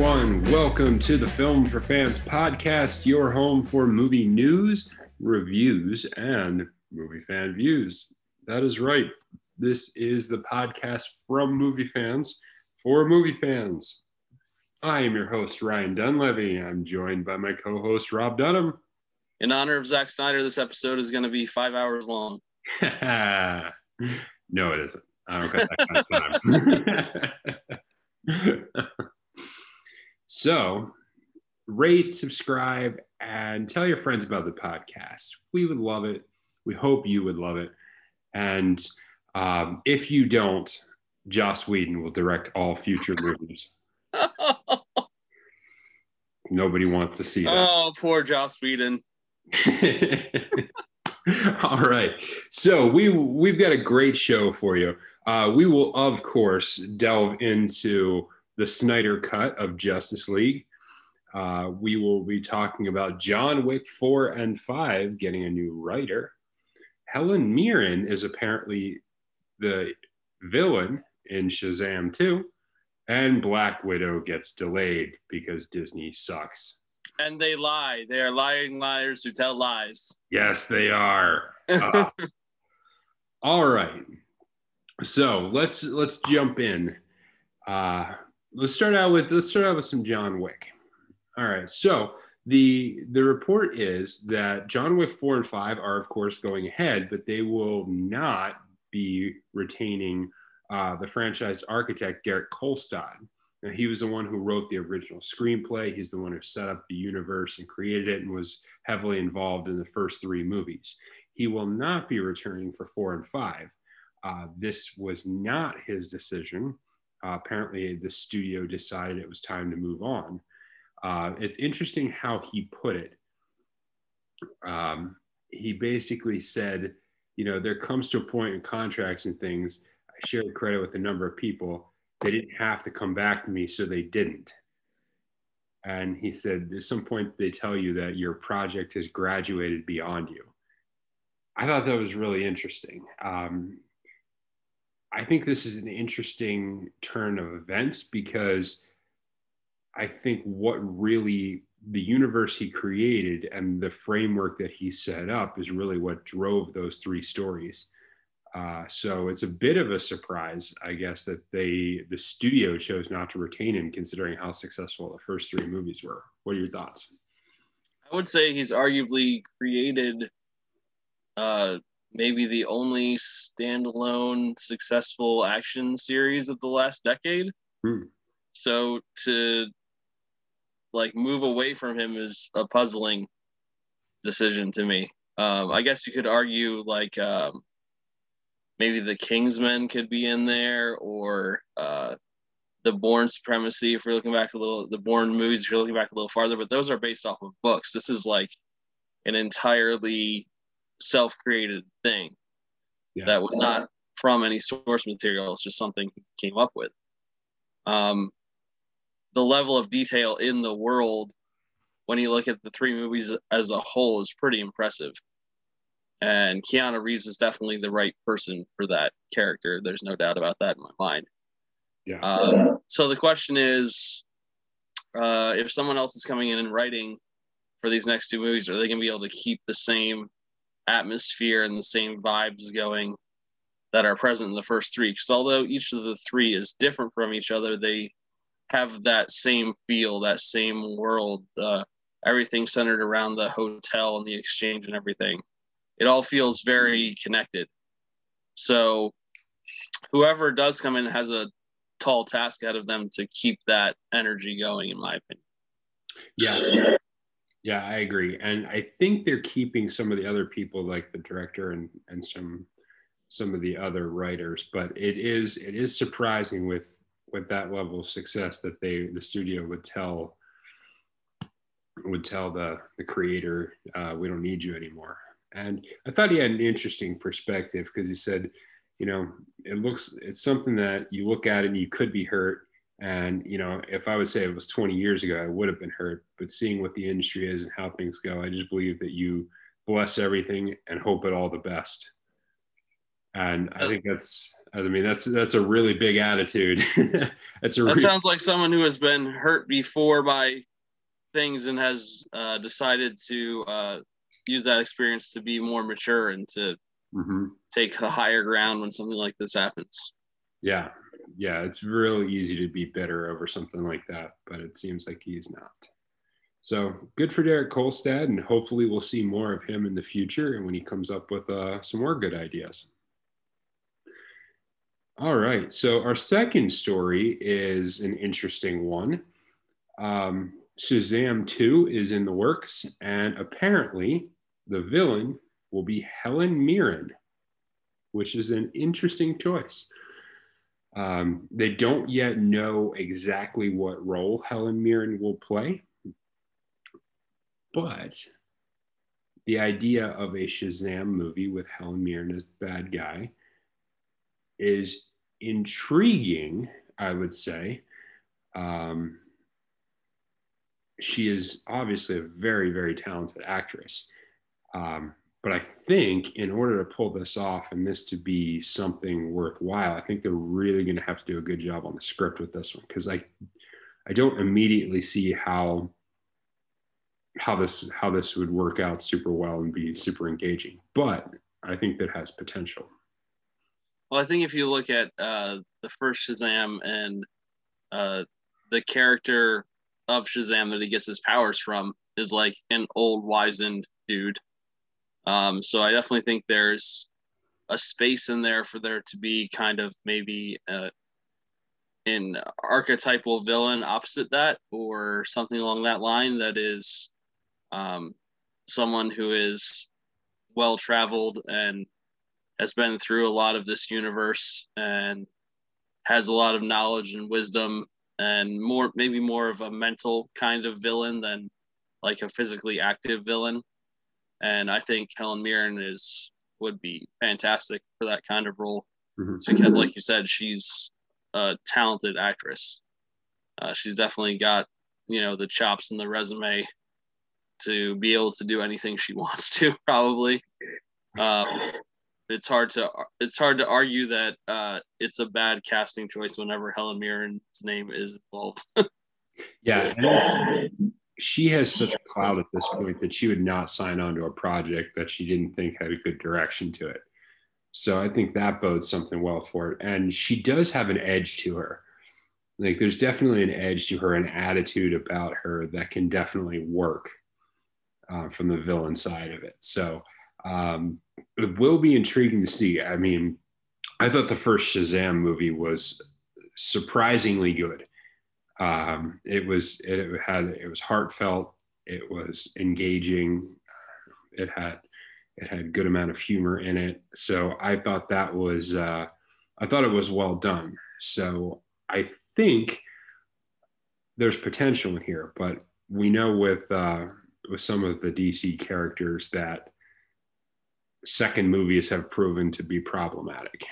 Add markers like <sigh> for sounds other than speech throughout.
everyone. Welcome to the Film for Fans podcast, your home for movie news, reviews, and movie fan views. That is right. This is the podcast from movie fans for movie fans. I am your host, Ryan Dunlevy. I'm joined by my co host, Rob Dunham. In honor of Zack Snyder, this episode is going to be five hours long. <laughs> no, it isn't. I don't got that kind of time. <laughs> so, rate, subscribe, and tell your friends about the podcast. We would love it. We hope you would love it. And um, if you don't, Joss Whedon will direct all future <laughs> movies. Nobody wants to see that. Oh, poor Joss Whedon. <laughs> All right. So we we've got a great show for you. Uh, we will, of course, delve into the Snyder cut of Justice League. Uh, we will be talking about John Wick 4 and 5 getting a new writer. Helen Mirren is apparently the villain in Shazam 2. And Black Widow gets delayed because Disney sucks and they lie. They are lying liars who tell lies. Yes, they are. Uh, <laughs> all right. So let's let's jump in. Uh, let's start out with let's start out with some John Wick. All right. So the the report is that John Wick four and five are of course going ahead, but they will not be retaining uh, the franchise architect Derek Kolstad. Now, he was the one who wrote the original screenplay. He's the one who set up the universe and created it and was heavily involved in the first three movies. He will not be returning for four and five. Uh, this was not his decision. Uh, apparently, the studio decided it was time to move on. Uh, it's interesting how he put it. Um, he basically said, you know, there comes to a point in contracts and things. I share the credit with a number of people they didn't have to come back to me, so they didn't. And he said, There's some point they tell you that your project has graduated beyond you. I thought that was really interesting. Um, I think this is an interesting turn of events because I think what really the universe he created and the framework that he set up is really what drove those three stories. Uh, so it's a bit of a surprise, I guess, that they the studio chose not to retain him, considering how successful the first three movies were. What are your thoughts? I would say he's arguably created uh, maybe the only standalone successful action series of the last decade. Hmm. So to like move away from him is a puzzling decision to me. Um, I guess you could argue like um, maybe the Kingsman could be in there or uh, the Bourne Supremacy. If we're looking back a little, the Bourne movies, if you're looking back a little farther, but those are based off of books. This is like an entirely self-created thing yeah. that was not from any source material. It's just something he came up with. Um, the level of detail in the world when you look at the three movies as a whole is pretty impressive and Keanu Reeves is definitely the right person for that character. There's no doubt about that in my mind. Yeah. Uh, so the question is, uh, if someone else is coming in and writing for these next two movies, are they going to be able to keep the same atmosphere and the same vibes going that are present in the first three? Because although each of the three is different from each other, they have that same feel, that same world. Uh, everything centered around the hotel and the exchange and everything it all feels very connected. So whoever does come in has a tall task ahead of them to keep that energy going, in my opinion. Yeah. Yeah, I agree. And I think they're keeping some of the other people like the director and, and some some of the other writers, but it is it is surprising with with that level of success that they the studio would tell would tell the the creator uh, we don't need you anymore and I thought he had an interesting perspective because he said, you know, it looks, it's something that you look at and you could be hurt. And, you know, if I would say it was 20 years ago, I would have been hurt. But seeing what the industry is and how things go, I just believe that you bless everything and hope it all the best. and I think that's I mean that's that's a really big attitude. <laughs> that's a that re- sounds like someone who has been hurt before by things and has uh, decided to uh, use that experience to be more mature and to mm-hmm. take a higher ground when something like this happens. Yeah, yeah, it's really easy to be bitter over something like that, but it seems like he's not. So good for Derek Kolstad, and hopefully we'll see more of him in the future and when he comes up with uh, some more good ideas. All right, so our second story is an interesting one. Um, Shazam 2 is in the works, and apparently the villain will be Helen Mirren, which is an interesting choice. Um, they don't yet know exactly what role Helen Mirren will play, but the idea of a Shazam movie with Helen Mirren as the bad guy is intriguing, I would say. Um, she is obviously a very, very talented actress. Um, but I think in order to pull this off and this to be something worthwhile, I think they're really going to have to do a good job on the script with this one because I, I don't immediately see how how this how this would work out super well and be super engaging. But I think that has potential. Well, I think if you look at uh, the first Shazam and uh, the character of Shazam that he gets his powers from is like an old wizened dude. Um, so I definitely think there's a space in there for there to be kind of maybe uh, an archetypal villain opposite that or something along that line that is um, someone who is well traveled and has been through a lot of this universe and has a lot of knowledge and wisdom and more maybe more of a mental kind of villain than like a physically active villain and i think helen mirren is would be fantastic for that kind of role. Mm-hmm. because like you said she's a talented actress. Uh, she's definitely got you know the chops and the resume to be able to do anything she <laughs> wants to probably. Um, it's hard to it's hard to argue that uh, it's a bad casting choice whenever helen mirren's name is involved. <laughs> Yeah she has such a cloud at this point that she would not sign on to a project that she didn't think had a good direction to it so i think that bodes something well for it and she does have an edge to her like there's definitely an edge to her an attitude about her that can definitely work uh, from the villain side of it. So um, it will be intriguing to see. I mean, I thought the first Shazam movie was surprisingly good. Um, it was it had it was heartfelt. It was engaging. It had it had good amount of humor in it. So I thought that was uh, I thought it was well done. So I think there's potential in here, but we know with uh, with some of the DC characters that second movies have proven to be problematic.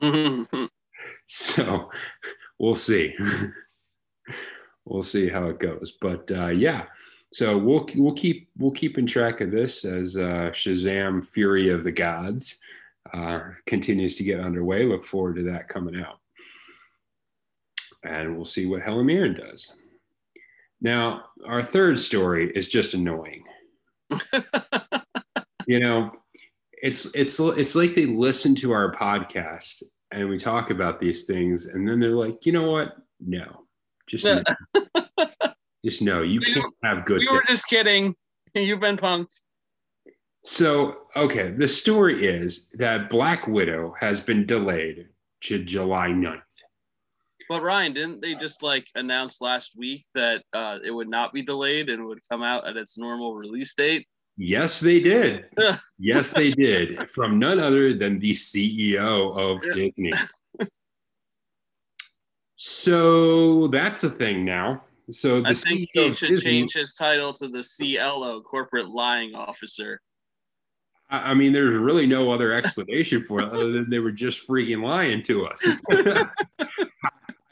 <laughs> so we'll see. <laughs> we'll see how it goes. But uh, yeah, so we'll we'll keep we'll keep in track of this as uh, Shazam: Fury of the Gods uh, continues to get underway. Look forward to that coming out, and we'll see what Helen Mirren does. Now, our third story is just annoying. <laughs> you know, it's it's it's like they listen to our podcast and we talk about these things, and then they're like, you know what? No, just no. just no. You can't have good. We were just kidding. <laughs> You've been punked. So, okay, the story is that Black Widow has been delayed to July 9th. But Ryan, didn't they just like announce last week that uh, it would not be delayed and would come out at its normal release date? Yes, they did. <laughs> yes, they did. From none other than the CEO of Disney. So that's a thing now. So I think CEO he should Disney, change his title to the CLO, Corporate Lying Officer. I mean, there's really no other explanation for it other than they were just freaking lying to us. <laughs>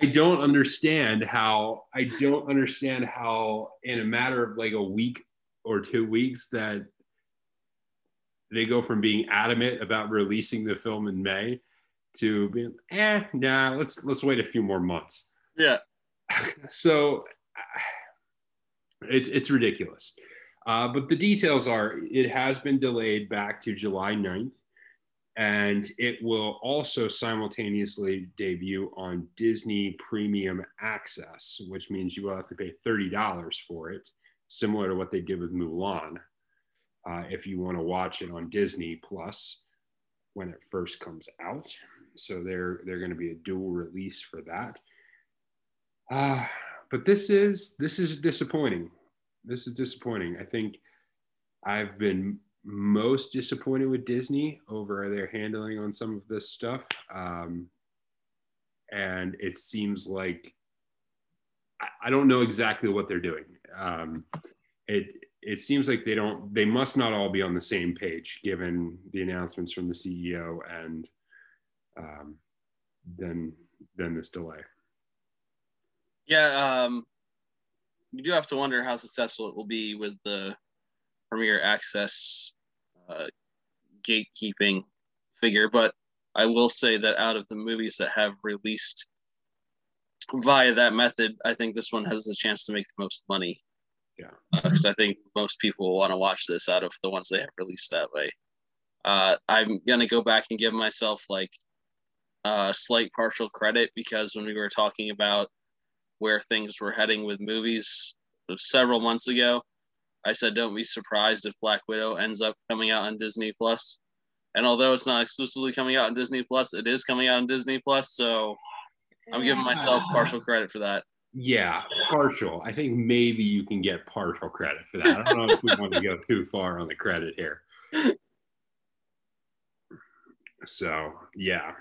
I don't understand how I don't understand how in a matter of like a week or two weeks that they go from being adamant about releasing the film in May to being, eh, nah, let's let's wait a few more months. Yeah. <laughs> so it's it's ridiculous. Uh, but the details are it has been delayed back to July 9th, and it will also simultaneously debut on Disney Premier Access, which means you will have to pay $30 for it, similar to what they did with Mulan. Uh, if you want to watch it on Disney Plus when it first comes out. So they're they're going to be a dual release for that. Uh, but this is this is disappointing. This is disappointing. I think I've been most disappointed with Disney over their handling on some of this stuff. Um, and it seems like I, I, don't know exactly what they're doing. Um, it it seems like they don't they must not all be on the same page given the announcements from the CEO and um, then then this delay. Yeah, um, you do have to wonder how successful it will be with the Premier Access uh, gatekeeping figure. But I will say that out of the movies that have released via that method, I think this one has the chance to make the most money. Yeah. Because uh, I think most people want to watch this out of the ones they have released that way. Uh, I'm going to go back and give myself like a slight partial credit because when we were talking about where things were heading with movies several months ago, I said don't be surprised if Black Widow ends up coming out on Disney Plus. And although it's not exclusively coming out on Disney Plus, it is coming out on Disney Plus. So I'm giving myself partial credit for that. Yeah, partial. I think maybe you can get partial credit for that. I don't know if we want to go <laughs> too far on the credit here. So yeah.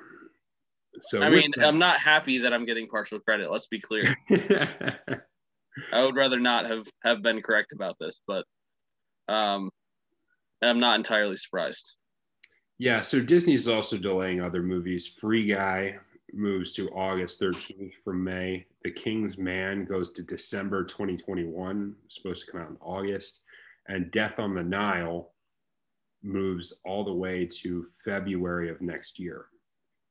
So I mean, that, I'm not happy that I'm getting partial credit. Let's be clear. <laughs> I would rather not have have been correct about this, but um, I'm not entirely surprised. Yeah, so Disney's also delaying other movies. Free Guy moves to August 13th from May. The King's Man goes to December 2021, supposed to come out in August. And Death on the Nile moves all the way to February of next year,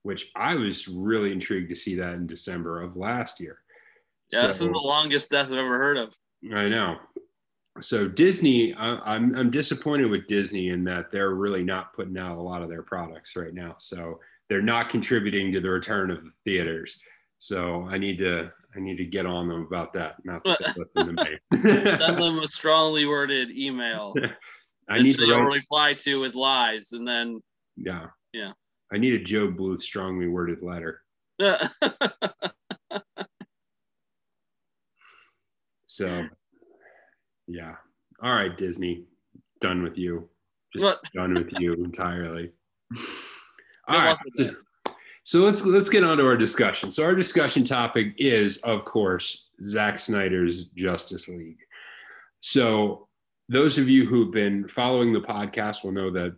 which I was really intrigued to see that in December of last year. Yeah, so, this is the longest death I've ever heard of. I know. So Disney, I, I'm I'm disappointed with Disney in that they're really not putting out a lot of their products right now. So they're not contributing to the return of the theaters. So I need to I need to get on them about that. Not that <laughs> that's in the Send them a strongly worded email. <laughs> I need to write, reply to with lies, and then yeah, yeah. I need a Joe Bluth strongly worded letter. <laughs> So, yeah. All right, Disney, done with you. Just what? done with you entirely. <laughs> All right. So, so let's let's get on to our discussion. So our discussion topic is, of course, Zack Snyder's Justice League. So those of you who've been following the podcast will know that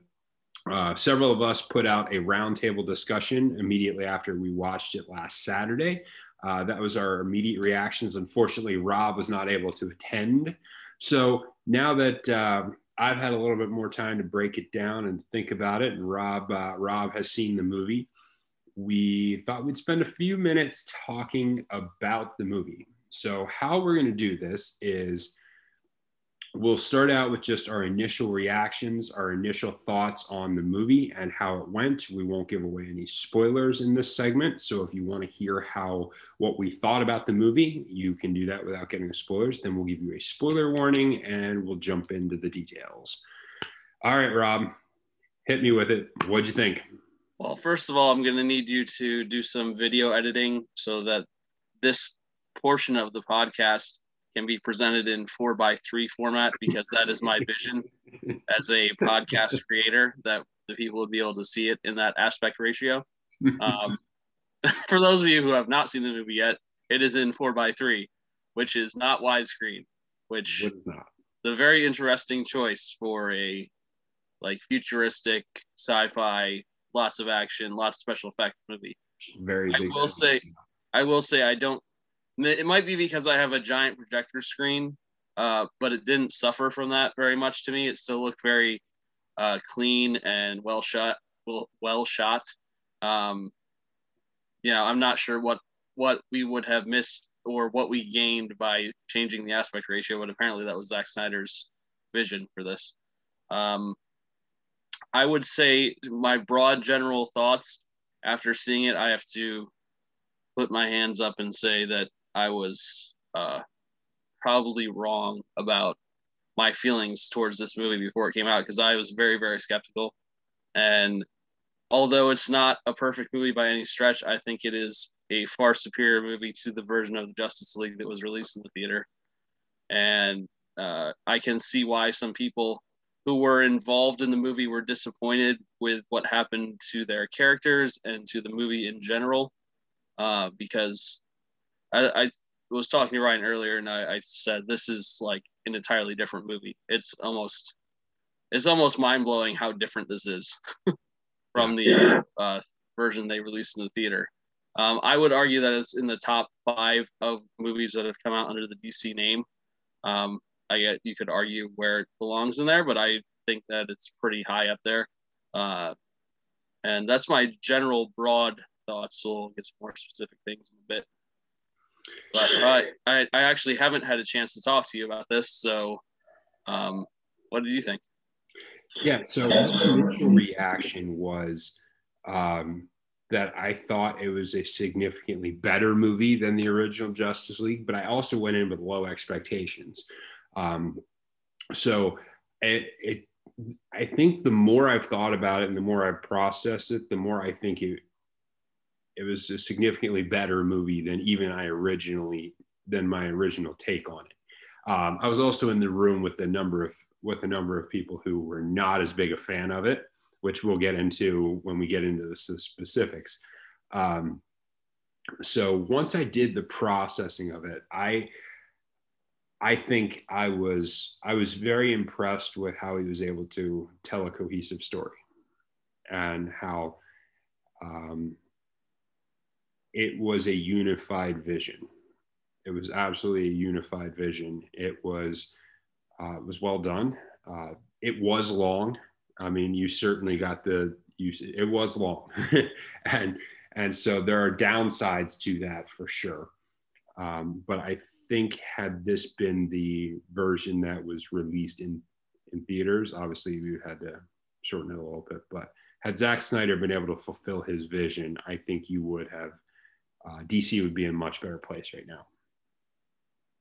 uh, several of us put out a roundtable discussion immediately after we watched it last Saturday. Uh, that was our immediate reactions. Unfortunately, Rob was not able to attend. So now that uh, I've had a little bit more time to break it down and think about it, and Rob uh, Rob has seen the movie, we thought we'd spend a few minutes talking about the movie. So how we're going to do this is we'll start out with just our initial reactions, our initial thoughts on the movie and how it went. We won't give away any spoilers in this segment. So if you want to hear how what we thought about the movie, you can do that without getting spoilers. Then we'll give you a spoiler warning and we'll jump into the details. All right, Rob, hit me with it. What'd you think? Well, first of all, I'm going to need you to do some video editing so that this portion of the podcast can be presented in four by three format because that is my vision as a podcast <laughs> creator that the people would be able to see it in that aspect ratio. <laughs> Um, <laughs> for those of you who have not seen the movie yet, it is in four by three, which is not widescreen, which the very interesting choice for a like futuristic sci-fi, lots of action, lots of special effect movie. Very. I will say, I will say, I don't it might be because I have a giant projector screen, uh, but it didn't suffer from that very much to me. It still looked very uh, clean and well shot. Well, well shot. Um, you know, I'm not sure what what we would have missed or what we gained by changing the aspect ratio, but apparently that was Zack Snyder's vision for this. Um, I would say my broad general thoughts after seeing it, I have to put my hands up and say that I was uh, probably wrong about my feelings towards this movie before it came out because I was very, very skeptical. And although it's not a perfect movie by any stretch, I think it is a far superior movie to the version of the Justice League that was released in the theater. And uh, I can see why some people who were involved in the movie were disappointed with what happened to their characters and to the movie in general. Uh, because I, I, was talking to Ryan earlier and I, I said this is like an entirely different movie. It's almost it's almost mind blowing how different this is <laughs> from the uh, version they released in the theater. Um, I would argue that it's in the top five of movies that have come out under the DC name. Um, I get you could argue where it belongs in there, but I think that it's pretty high up there. Uh, and that's my general broad thoughts. So we'll get some more specific things in a bit. But I, I, actually haven't had a chance to talk to you about this. So, um, what did you think? Yeah. So the initial reaction was um, that I thought it was a significantly better movie than the original Justice League, but I also went in with low expectations. Um, so it, it, I think the more I've thought about it and the more I've processed it, the more I think it, it was a significantly better movie than even I originally than my original take on it. Um, I was also in the room with a number of with a number of people who were not as big a fan of it, which we'll get into when we get into the specifics. Um, so once I did the processing of it, I I think I was I was very impressed with how he was able to tell a cohesive story, and how um, it was a unified vision. It was absolutely a unified vision. It was uh, was well done. Uh, it was long. I mean, you certainly got the. It was long, <laughs> and and so there are downsides to that for sure. Um, but I think had this been the version that was released in in theaters, obviously we had to shorten it a little bit. But had Zack Snyder been able to fulfill his vision, I think you would have uh, DC would be in a much better place right now.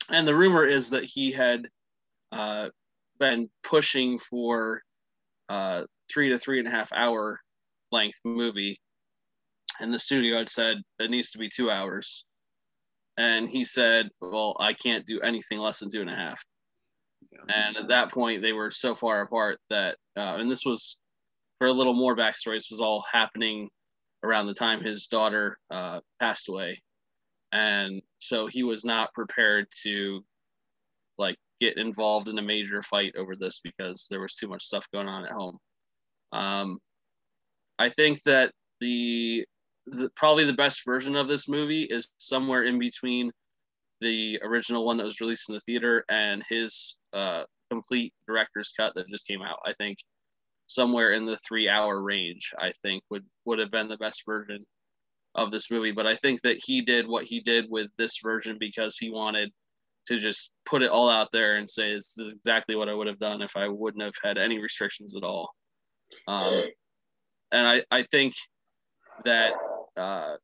And the rumor is that he had uh, been pushing for uh, three to three and a half hour length movie, and the studio had said it needs to be two hours and he said, "Well, I can't do anything less than two and a half." Yeah. And at that point, they were so far apart that, uh, and this was for a little more backstory. This was all happening around the time his daughter uh, passed away, and so he was not prepared to like get involved in a major fight over this because there was too much stuff going on at home. Um, I think that the the, probably the best version of this movie is somewhere in between the original one that was released in the theater and his uh, complete director's cut that just came out. I think somewhere in the three hour range, I think would would have been the best version of this movie. But I think that he did what he did with this version because he wanted to just put it all out there and say this is exactly what I would have done if I wouldn't have had any restrictions at all. Um, and I, I think that uh,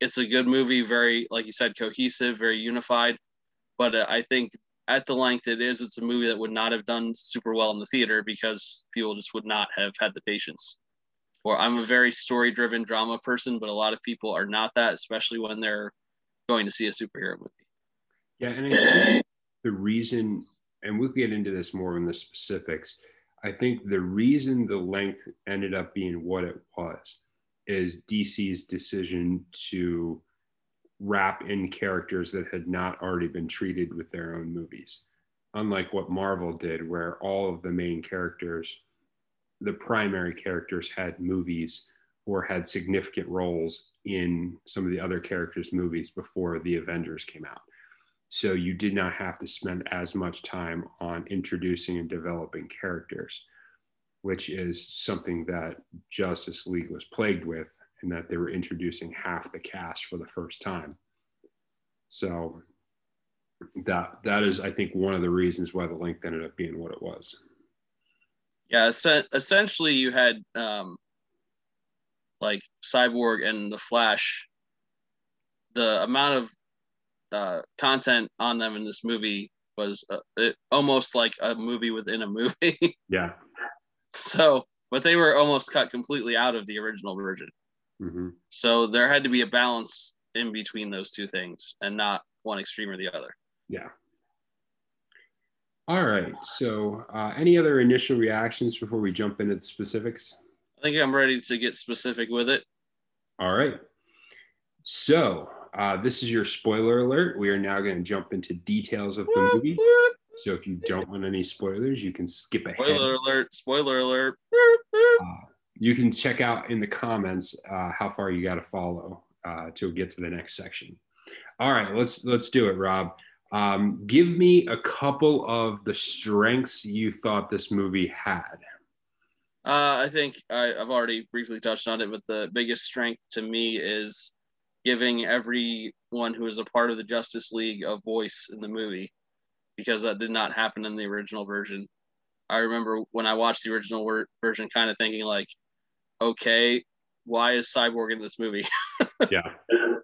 it's a good movie, very like you said, cohesive, very unified. But uh, I think at the length it is, it's a movie that would not have done super well in the theater because people just would not have had the patience. Or I'm a very story-driven drama person, but a lot of people are not that, especially when they're going to see a superhero movie. Yeah, and I think the reason, and we'll get into this more in the specifics. I think the reason the length ended up being what it was is DC's decision to wrap in characters that had not already been treated with their own movies. Unlike what Marvel did, where all of the main characters, the primary characters, had movies or had significant roles in some of the other characters' movies before the Avengers came out. So you did not have to spend as much time on introducing and developing characters. which is something that Justice League was plagued with, and that they were introducing half the cast for the first time. So that that is, I think, one of the reasons why the length ended up being what it was. Yeah, essentially, you had um, like Cyborg and the Flash. The amount of uh, content on them in this movie was uh, it, almost like a movie within a movie. <laughs> yeah. So, but they were almost cut completely out of the original version. Mm-hmm. So there had to be a balance in between those two things, and not one extreme or the other. Yeah. All right. So, uh, any other initial reactions before we jump into the specifics? I think I'm ready to get specific with it. All right. So, uh, this is your spoiler alert. We are now going to jump into details of the movie. So, if you don't want any spoilers, you can skip ahead. Spoiler alert! Spoiler alert! Uh, you can check out in the comments uh, how far you got to follow uh, to get to the next section. All right, let's let's do it, Rob. Um, give me a couple of the strengths you thought this movie had. Uh, I think I, have already briefly touched on it, but the biggest strength to me is giving everyone who is a part of the Justice League a voice in the movie, because that did not happen in the original version. I remember when I watched the original version, kind of thinking like, okay, why is Cyborg in this movie? <laughs> yeah,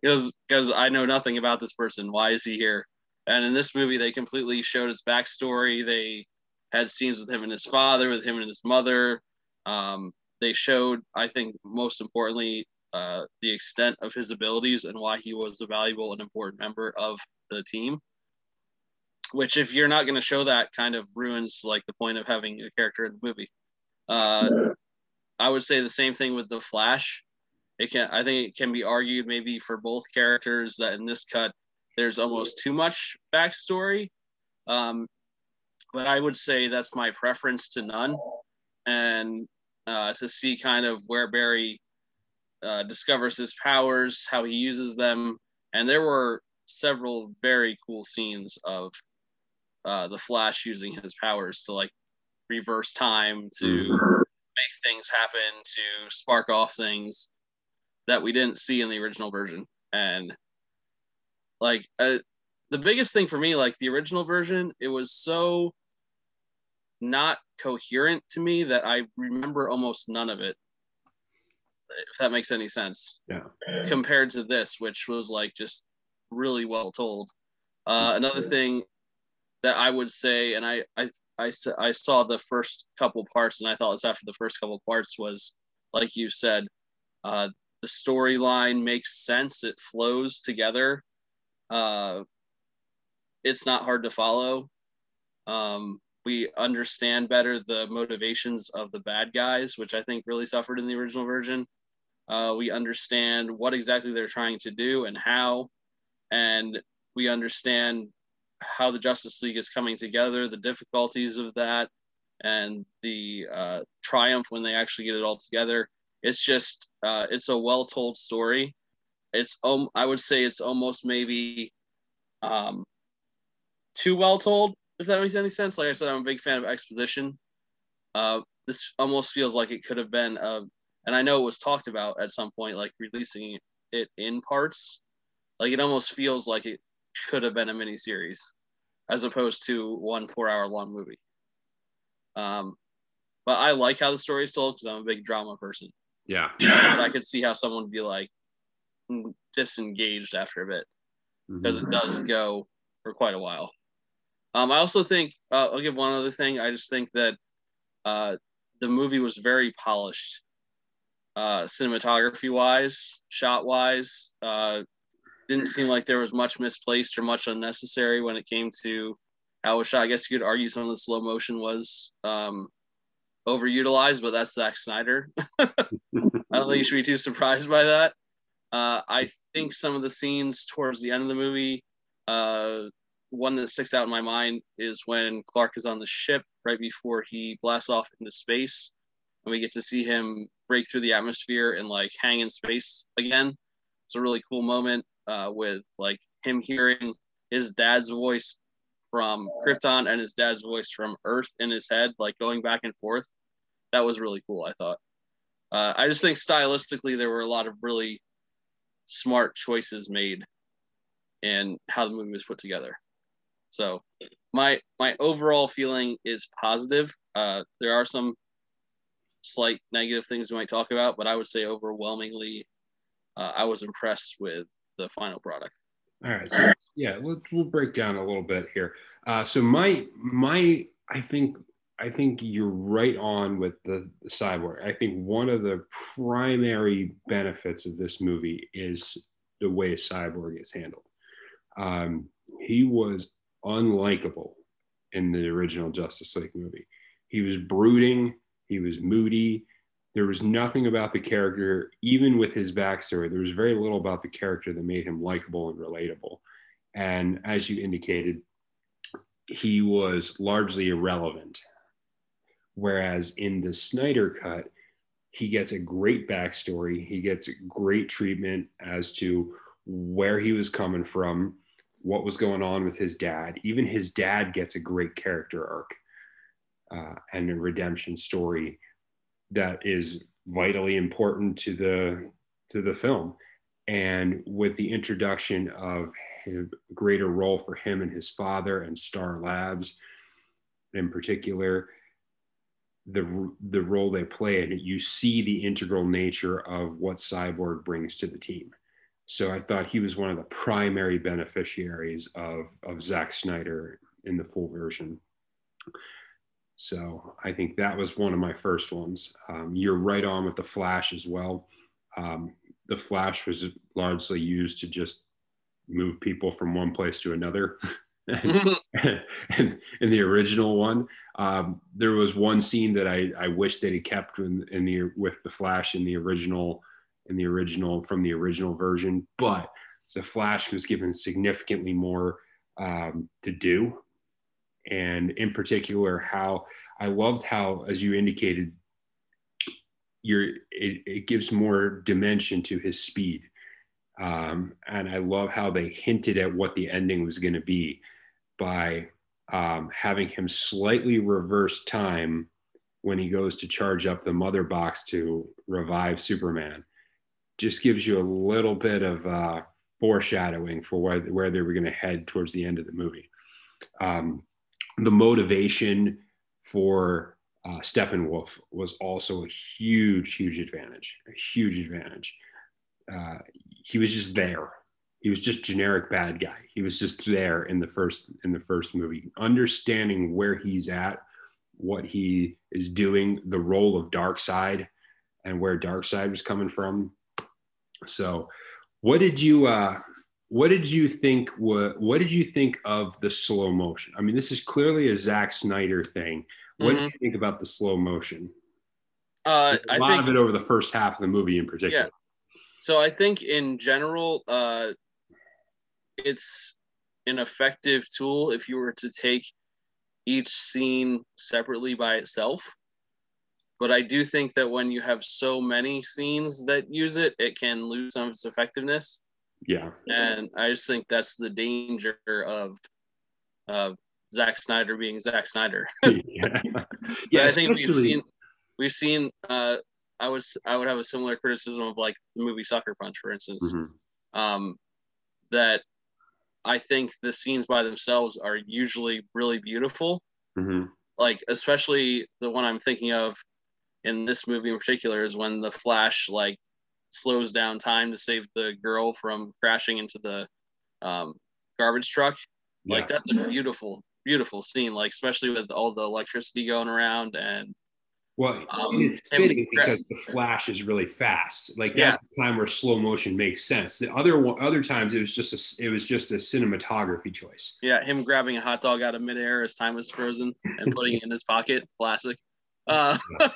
because because I know nothing about this person. Why is he here? And in this movie, they completely showed his backstory. They had scenes with him and his father, with him and his mother. Um, they showed, I think, most importantly, uh, the extent of his abilities and why he was a valuable and important member of the team. Which, if you're not going to show that, kind of ruins like the point of having a character in the movie. Uh, I would say the same thing with the Flash. It can, I think, it can be argued maybe for both characters that in this cut there's almost too much backstory. Um, but I would say that's my preference to none. And uh, to see kind of where Barry uh, discovers his powers, how he uses them. And there were several very cool scenes of uh, the Flash using his powers to like reverse time, to mm-hmm. Make things happen, to spark off things that we didn't see in the original version. And like uh, the biggest thing for me, like the original version, it was so not coherent to me that I remember almost none of it. If that makes any sense. Yeah. Compared to this, which was like just really well told. Uh, another thing that I would say, and I, I, I, I saw the first couple parts, and I thought it's after the first couple parts was, like you said, uh, the storyline makes sense. It flows together uh, it's not hard to follow. Um, we understand better the motivations of the bad guys, which I think really suffered in the original version. Uh, we understand what exactly they're trying to do and how, and we understand how the Justice League is coming together, the difficulties of that, and the uh, triumph when they actually get it all together. It's just uh, it's a well told story, it's um I would say it's almost maybe um too well told if that makes any sense. Like I said, I'm a big fan of exposition. Uh, this almost feels like it could have been a, and I know it was talked about at some point, like releasing it in parts. Like it almost feels like it could have been a mini series, as opposed to one four hour long movie. Um, but I like how the story is told because I'm a big drama person. Yeah. But I could see how someone would be like, disengaged after a bit because mm-hmm. it does go for quite a while. Um, I also think uh, I'll give one other thing. I just think that uh, the movie was very polished, uh, cinematography wise, shot wise. Didn't seem like there was much misplaced or much unnecessary when it came to how was shot. I guess you could argue some of the slow motion was um, overutilized, but that's Zack Snyder. <laughs> I don't think you should be too surprised by that. Uh, I think some of the scenes towards the end of the movie, uh, one that sticks out in my mind is when Clark is on the ship right before he blasts off into space, and we get to see him break through the atmosphere and like hang in space again. It's a really cool moment uh, with like him hearing his dad's voice from Krypton and his dad's voice from Earth in his head, like going back and forth. that was really cool. I thought. Uh, I just think stylistically there were a lot of really smart choices made, and how the movie was put together. So my my overall feeling is positive. Uh, there are some slight negative things we might talk about, but I would say overwhelmingly, uh, I was impressed with the final product. All right, so yeah, let's we'll break down a little bit here. Uh, so my my I think I think you're right on with the, the cyborg. I think one of the primary benefits of this movie is the way cyborg is handled. Um, he was unlikable in the original Justice League movie. He was brooding, he was moody. There was nothing about the character, even with his backstory, there was very little about the character that made him likable and relatable. And as you indicated, he was largely irrelevant. Whereas in the Snyder cut, he gets a great backstory. He gets great treatment as to where he was coming from, what was going on with his dad. Even his dad gets a great character arc uh, and a redemption story that is vitally important to the to the film. And with the introduction of a greater role for him and his father and Star Labs in particular, the the role they play and you see the integral nature of what Cyborg brings to the team. So I thought he was one of the primary beneficiaries of, of Zack Snyder in the full version. So I think that was one of my first ones. Um, you're right on with the Flash as well. Um, the Flash was largely used to just move people from one place to another. <laughs> and, and, in the original one, um, there was one scene that I, I wish they'd kept in, in the with the Flash in the original in the original from the original version, but the Flash was given significantly more um, to do. And in particular, how I loved how, as you indicated, you're, it, it gives more dimension to his speed. Um, and I love how they hinted at what the ending was going to be by um, having him slightly reverse time when he goes to charge up the mother box to revive Superman just gives you a little bit of uh, foreshadowing for where, where they were going to head towards the end of the movie. Um, the motivation for uh, Steppenwolf was also a huge, huge advantage, a huge advantage. Uh, he was just there. He was just generic bad guy. He was just there in the first in the first movie, understanding where he's at, what he is doing, the role of Darkseid, and where Darkseid was coming from so, what did you uh, what did you think? What what did you think of the slow motion? I mean, this is clearly a Zack Snyder thing. What mm-hmm. do you think about the slow motion? Uh, a lot think, of it over the first half of the movie, in particular. Yeah. So I think in general, uh, it's an effective tool if you were to take each scene separately by itself. But I do think that when you have so many scenes that use it, it can lose some of its effectiveness. Yeah. And I just think that's the danger of uh, Zack Snyder being Zack Snyder. <laughs> yeah. yeah I think we've seen we've seen uh, I was I would have a similar criticism of like the movie Sucker Punch, for instance. Mm-hmm. Um, that I think the scenes by themselves are usually really beautiful. Mm-hmm. Like especially the one I'm thinking of in this movie in particular is when the Flash like slows down time to save the girl from crashing into the um, garbage truck. Like that's a beautiful, beautiful scene. Like especially with all the electricity going around and. Well, um, it's fitting because the Flash is really fast. Like that's yeah. the time where slow motion makes sense. The other other times it was just a it was just a cinematography choice. Yeah, him grabbing a hot dog out of midair as time was frozen and putting it in his pocket, classic. <laughs> Uh, <laughs>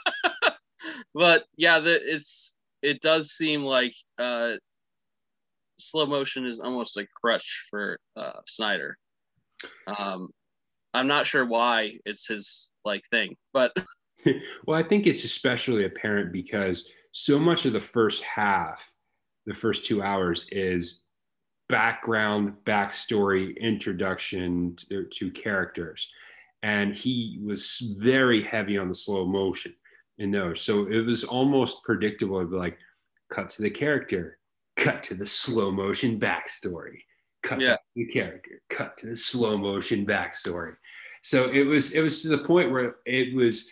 but yeah, the, it's it does seem like uh, slow motion is almost a crutch for uh, Snyder. Um, I'm not sure why it's his like thing, but <laughs> <laughs> well, I think it's especially apparent because so much of the first half, the first two hours, is background, backstory, introduction to, to characters, and he was very heavy on the slow motion No, so it was almost predictable. It'd be like, cut to the character, cut to the slow motion backstory, cut yeah. to the character, cut to the slow motion backstory. So it was it was to the point where it was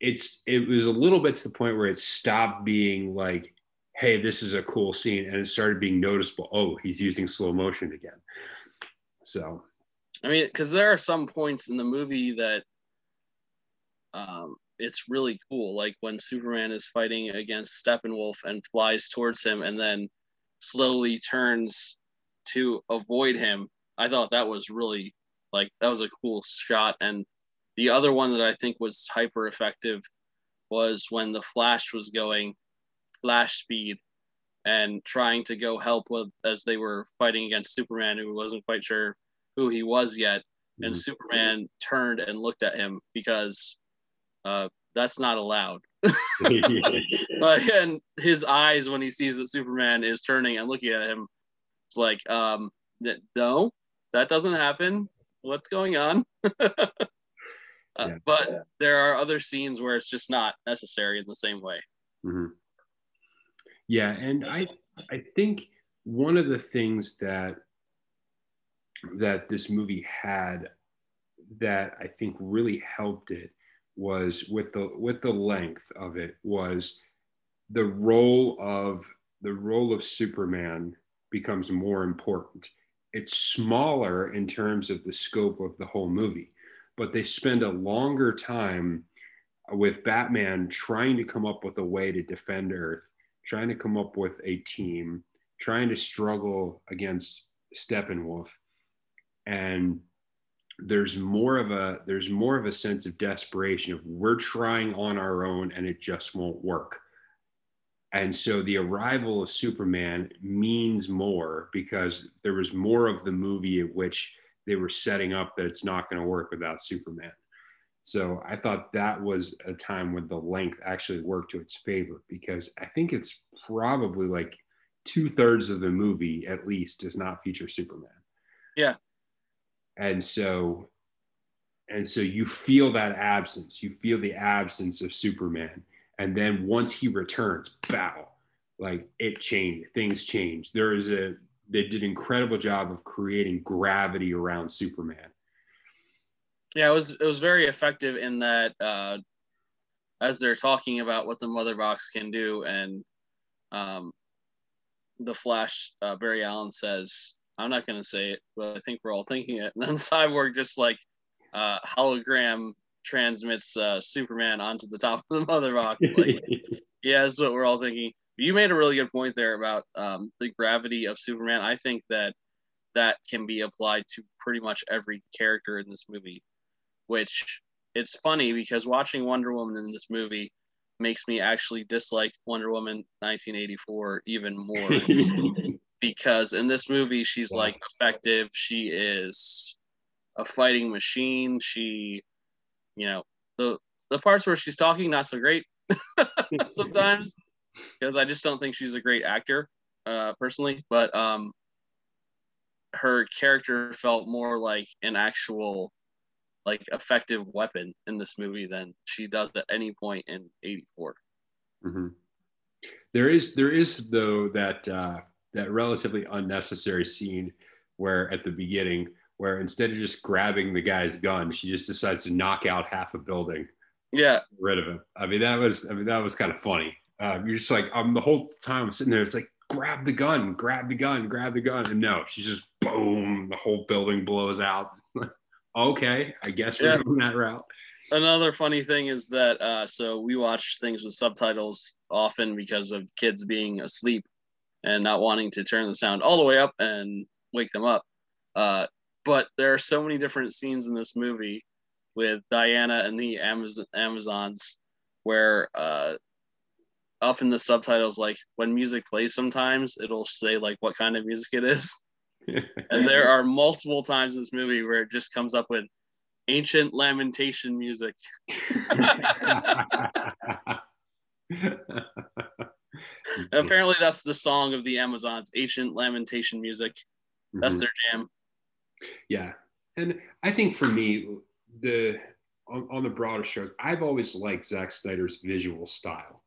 it's it was a little bit to the point where it stopped being like, hey, this is a cool scene, and it started being noticeable. Oh, he's using slow motion again. So I mean, because there are some points in the movie that um, it's really cool. Like when Superman is fighting against Steppenwolf and flies towards him and then slowly turns to avoid him. I thought that was really like that was a cool shot. And the other one that I think was hyper effective was when the Flash was going flash speed and trying to go help with as they were fighting against Superman, who wasn't quite sure who he was yet. And mm-hmm. Superman turned and looked at him because uh, that's not allowed. <laughs> <laughs> but and his eyes when he sees that Superman is turning and looking at him, it's like, um, no, that doesn't happen. What's going on? <laughs> uh, yeah. But there are other scenes where it's just not necessary in the same way. Mm-hmm. Yeah, and I I think one of the things that that this movie had that I think really helped it was with the with the length of it was the role of the role of Superman becomes more important. It's smaller in terms of the scope of the whole movie, but they spend a longer time with Batman trying to come up with a way to defend Earth, trying to come up with a team, trying to struggle against Steppenwolf. And there's more of a there's more of a sense of desperation of we're trying on our own and it just won't work. And so the arrival of superman means more because there was more of the movie at which they were setting up that it's not going to work without superman. So i thought that was a time when the length actually worked to its favor because i think it's probably like two-thirds of the movie at least does not feature superman. Yeah and so and so you feel that absence. You feel the absence of superman. And then once he returns bow like it changed things changed. There is a they did an incredible job of creating gravity around superman. Yeah it was it was very effective in that uh as they're talking about what the mother box can do and um the flash uh, barry allen says I'm not going to say it, but I think we're all thinking it. <laughs> And then Cyborg just like uh, hologram transmits uh, Superman onto the top of the mother box. Like, <laughs> yeah, that's what we're all thinking. You made a really good point there about um, the gravity of Superman. I think that that can be applied to pretty much every character in this movie, which it's funny because watching Wonder Woman in this movie makes me actually dislike Wonder Woman 1984 even more <laughs> because in this movie she's like effective. She is a fighting machine. She, you know, the the parts where she's talking not so great <laughs> sometimes <laughs> because I just don't think she's a great actor uh, personally. But um, her character felt more like an actual like effective weapon in this movie than she does at any point in 84 mm-hmm. there is there is though that uh, that relatively unnecessary scene where at the beginning where instead of just grabbing the guy's gun, she just decides to knock out half a building. Yeah, rid of him. I mean, that was I mean that was kind of funny. Uh, you're just like I'm the whole time I'm sitting there. It's like grab the gun, grab the gun, grab the gun, and no, she's just boom, the whole building blows out. <laughs> okay, I guess we're yeah. going that route. Another funny thing is that uh, so we watch things with subtitles often because of kids being asleep and not wanting to turn the sound all the way up and wake them up. Uh, but there are so many different scenes in this movie with Diana and the Amaz- Amazons where uh, up in the subtitles, like when music plays, sometimes it'll say like what kind of music it is. <laughs> and there are multiple times in this movie where it just comes up with ancient lamentation music. <laughs> <laughs> Apparently, that's the song of the Amazons, ancient lamentation music. That's mm-hmm. their jam. Yeah, and I think for me, the on, on the broader stroke, I've always liked Zack Snyder's visual style.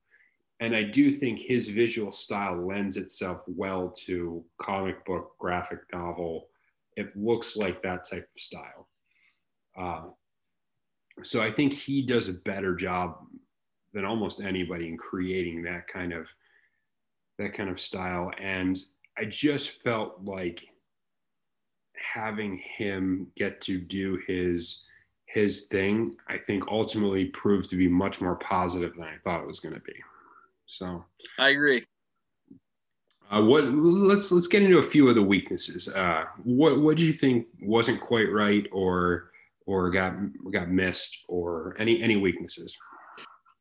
And I do think his visual style lends itself well to comic book, graphic novel. It looks like that type of style. Uh, so I think he does a better job than almost anybody in creating that kind of that kind of style. And I just felt like having him get to do his his thing, I think ultimately proved to be much more positive than I thought it was going to be. So I agree. Uh, what let's let's get into a few of the weaknesses. Uh, what what do you think wasn't quite right, or or got got missed, or any any weaknesses?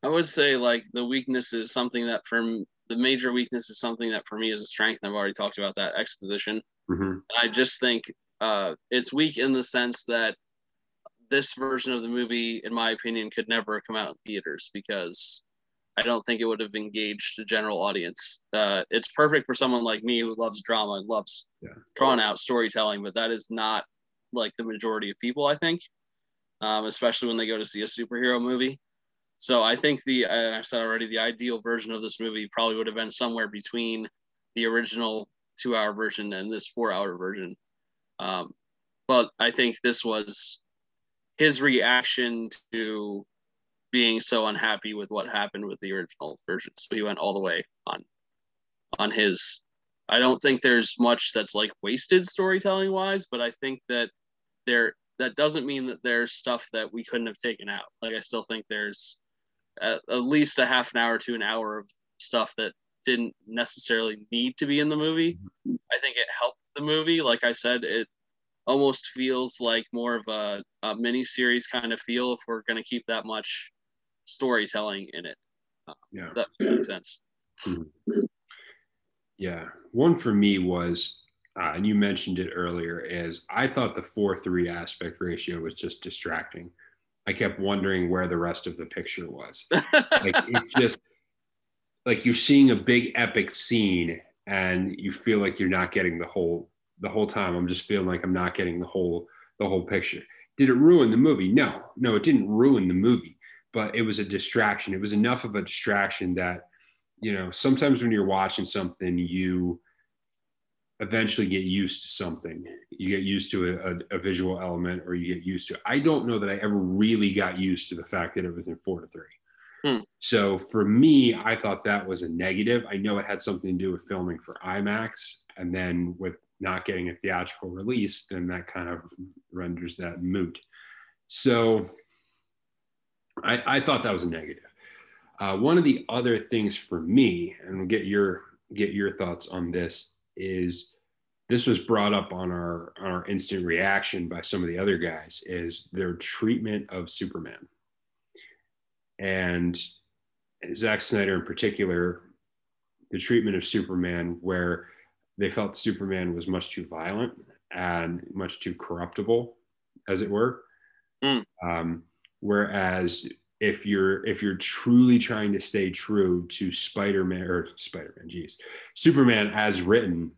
I would say like the weakness is something that from the major weakness is something that for me is a strength. I've already talked about that exposition. Mm-hmm. I just think uh, it's weak in the sense that this version of the movie, in my opinion, could never come out in theaters because I don't think it would have engaged the general audience. Uh, it's perfect for someone like me who loves drama and loves yeah. drawn out storytelling, but that is not like the majority of people, I think, um, especially when they go to see a superhero movie. So I think the, and I said already, the ideal version of this movie probably would have been somewhere between the original two hour version and this four hour version. Um, but I think this was his reaction to being so unhappy with what happened with the original version. So he went all the way on on his I don't think there's much that's like wasted storytelling wise, but I think that there that doesn't mean that there's stuff that we couldn't have taken out. Like I still think there's at, at least a half an hour to an hour of stuff that didn't necessarily need to be in the movie. I think it helped the movie. Like I said, it almost feels like more of a, a mini series kind of feel if we're going to keep that much storytelling in it. Uh, yeah, that makes sense. Mm-hmm. Yeah, one for me was, uh, and you mentioned it earlier, is I thought the four three aspect ratio was just distracting. I kept wondering where the rest of the picture was. <laughs> like it just like you're seeing a big epic scene and you feel like you're not getting the whole the whole time. I'm just feeling like I'm not getting the whole the whole picture. Did it ruin the movie? No, no, it didn't ruin the movie, but it was a distraction. It was enough of a distraction that, you know, sometimes when you're watching something, you eventually get used to something. You get used to a, a, a, visual element, or you get used to. I don't know that I ever really got used to the fact that it was in four to three. Hmm. So for me, I thought that was a negative. I know it had something to do with filming for IMAX, and then with not getting a theatrical release, then that kind of renders that moot. So I, I thought that was a negative. Uh, one of the other things for me, and we'll get your get your thoughts on this is this was brought up on our on our instant reaction by some of the other guys is their treatment of Superman. And Zack Snyder in particular, the treatment of Superman where they felt Superman was much too violent and much too corruptible, as it were. Mm. Um, whereas if you're if you're truly trying to stay true to Spider-Man or Spider-Man, geez, Superman as written,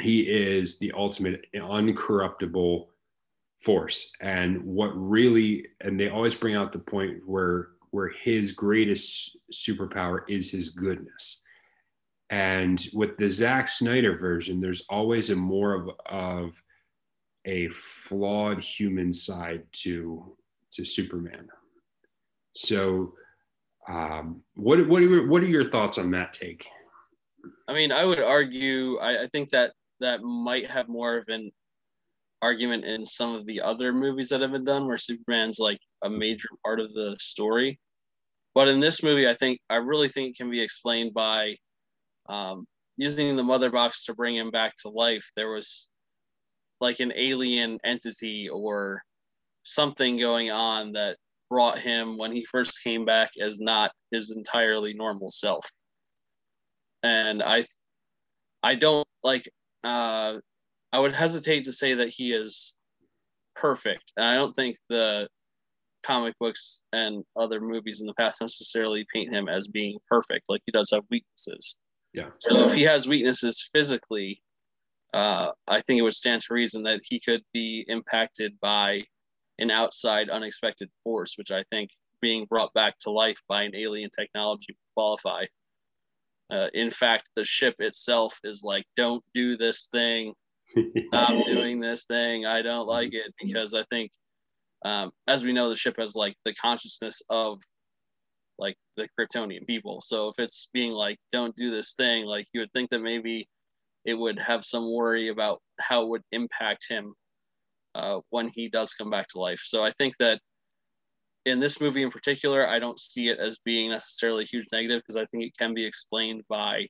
he is the ultimate uncorruptible force. And what really and they always bring out the point where where his greatest superpower is his goodness. And with the Zack Snyder version, there's always a more of, of a flawed human side to to Superman. So, um, what what are your, what are your thoughts on that take? I mean, I would argue. I, I think that that might have more of an argument in some of the other movies that have been done, where Superman's like a major part of the story. But in this movie, I think I really think it can be explained by um, using the mother box to bring him back to life. There was like an alien entity or something going on that brought him when he first came back as not his entirely normal self. And I I don't like uh I would hesitate to say that he is perfect. And I don't think the comic books and other movies in the past necessarily paint him as being perfect. Like he does have weaknesses. Yeah. So if he has weaknesses physically, uh, I think it would stand to reason that he could be impacted by an outside unexpected force, which I think being brought back to life by an alien technology would qualify. Uh, in fact, the ship itself is like, don't do this thing. Stop <laughs> doing this thing. I don't like it because I think, um, as we know, the ship has like the consciousness of like the Kryptonian people. So if it's being like, don't do this thing, like you would think that maybe it would have some worry about how it would impact him uh, when he does come back to life. So I think that in this movie in particular, I don't see it as being necessarily a huge negative because I think it can be explained by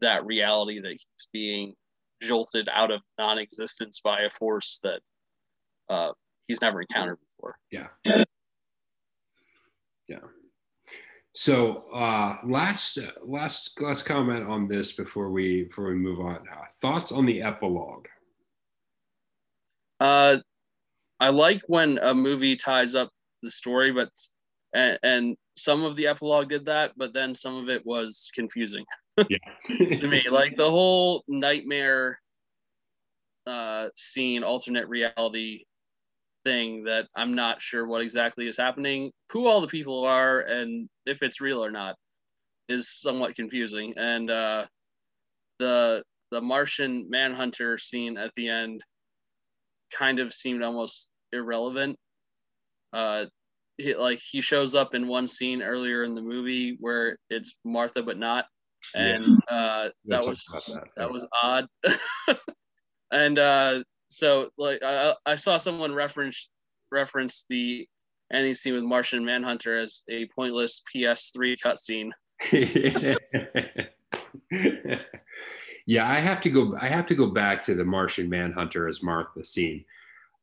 that reality that he's being jolted out of non-existence by a force that uh, he's never encountered before. Yeah. Yeah. So uh, last last last comment on this before we before we move on. Uh, thoughts on the epilogue? Uh, I like when a movie ties up the story, but and, and some of the epilogue did that, but then some of it was confusing yeah. <laughs> to me. Like the whole nightmare uh, scene, alternate reality thing that I'm not sure what exactly is happening, who all the people are, and if it's real or not, is somewhat confusing. And uh, the the Martian Manhunter scene at the end kind of seemed almost irrelevant. Uh, he, like he shows up in one scene earlier in the movie where it's Martha but not, and yeah. uh, that was that. that was odd. <laughs> and uh, so like I, I saw someone reference reference the any scene with Martian Manhunter as a pointless PS3 cutscene. <laughs> <laughs> yeah, I have to go. I have to go back to the Martian Manhunter as Martha scene.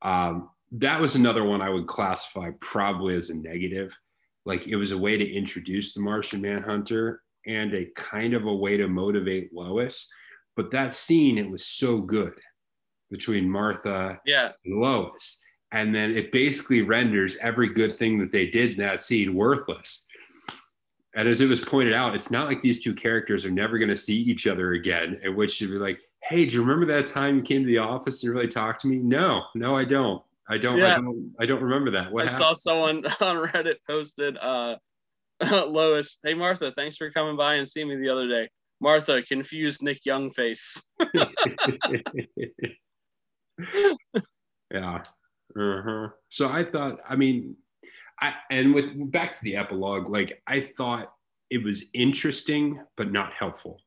Um, that was another one I would classify probably as a negative. Like it was a way to introduce the Martian Manhunter and a kind of a way to motivate Lois. But that scene, it was so good between Martha yeah. and Lois. And then it basically renders every good thing that they did in that scene worthless. And as it was pointed out, it's not like these two characters are never going to see each other again, at which should be like, hey, do you remember that time you came to the office and really talked to me? No, no, I don't. I don't, yeah. I don't, I don't remember that. What I happened? saw someone <laughs> on Reddit posted, uh, <laughs> Lois, hey Martha, thanks for coming by and seeing me the other day. Martha, confused Nick Young face. <laughs> yeah. Uh-huh. So I thought, I mean, I and with back to the epilogue, like I thought it was interesting but not helpful.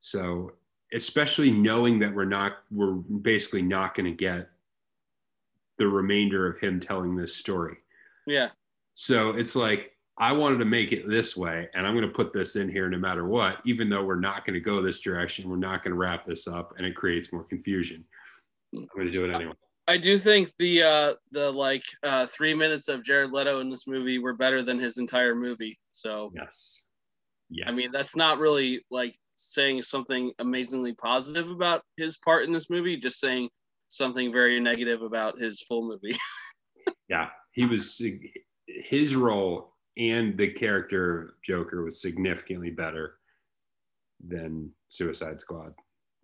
So especially knowing that we're not, we're basically not going to get the remainder of him telling this story. Yeah. So it's like I wanted to make it this way, and I'm going to put this in here no matter what, even though we're not going to go this direction. We're not going to wrap this up, and it creates more confusion. I'm going to do it anyway. I do think the uh, the like uh, three minutes of Jared Leto in this movie were better than his entire movie. So yes, yes. I mean that's not really like saying something amazingly positive about his part in this movie. Just saying something very negative about his full movie. <laughs> yeah, he was his role and the character Joker was significantly better than Suicide Squad.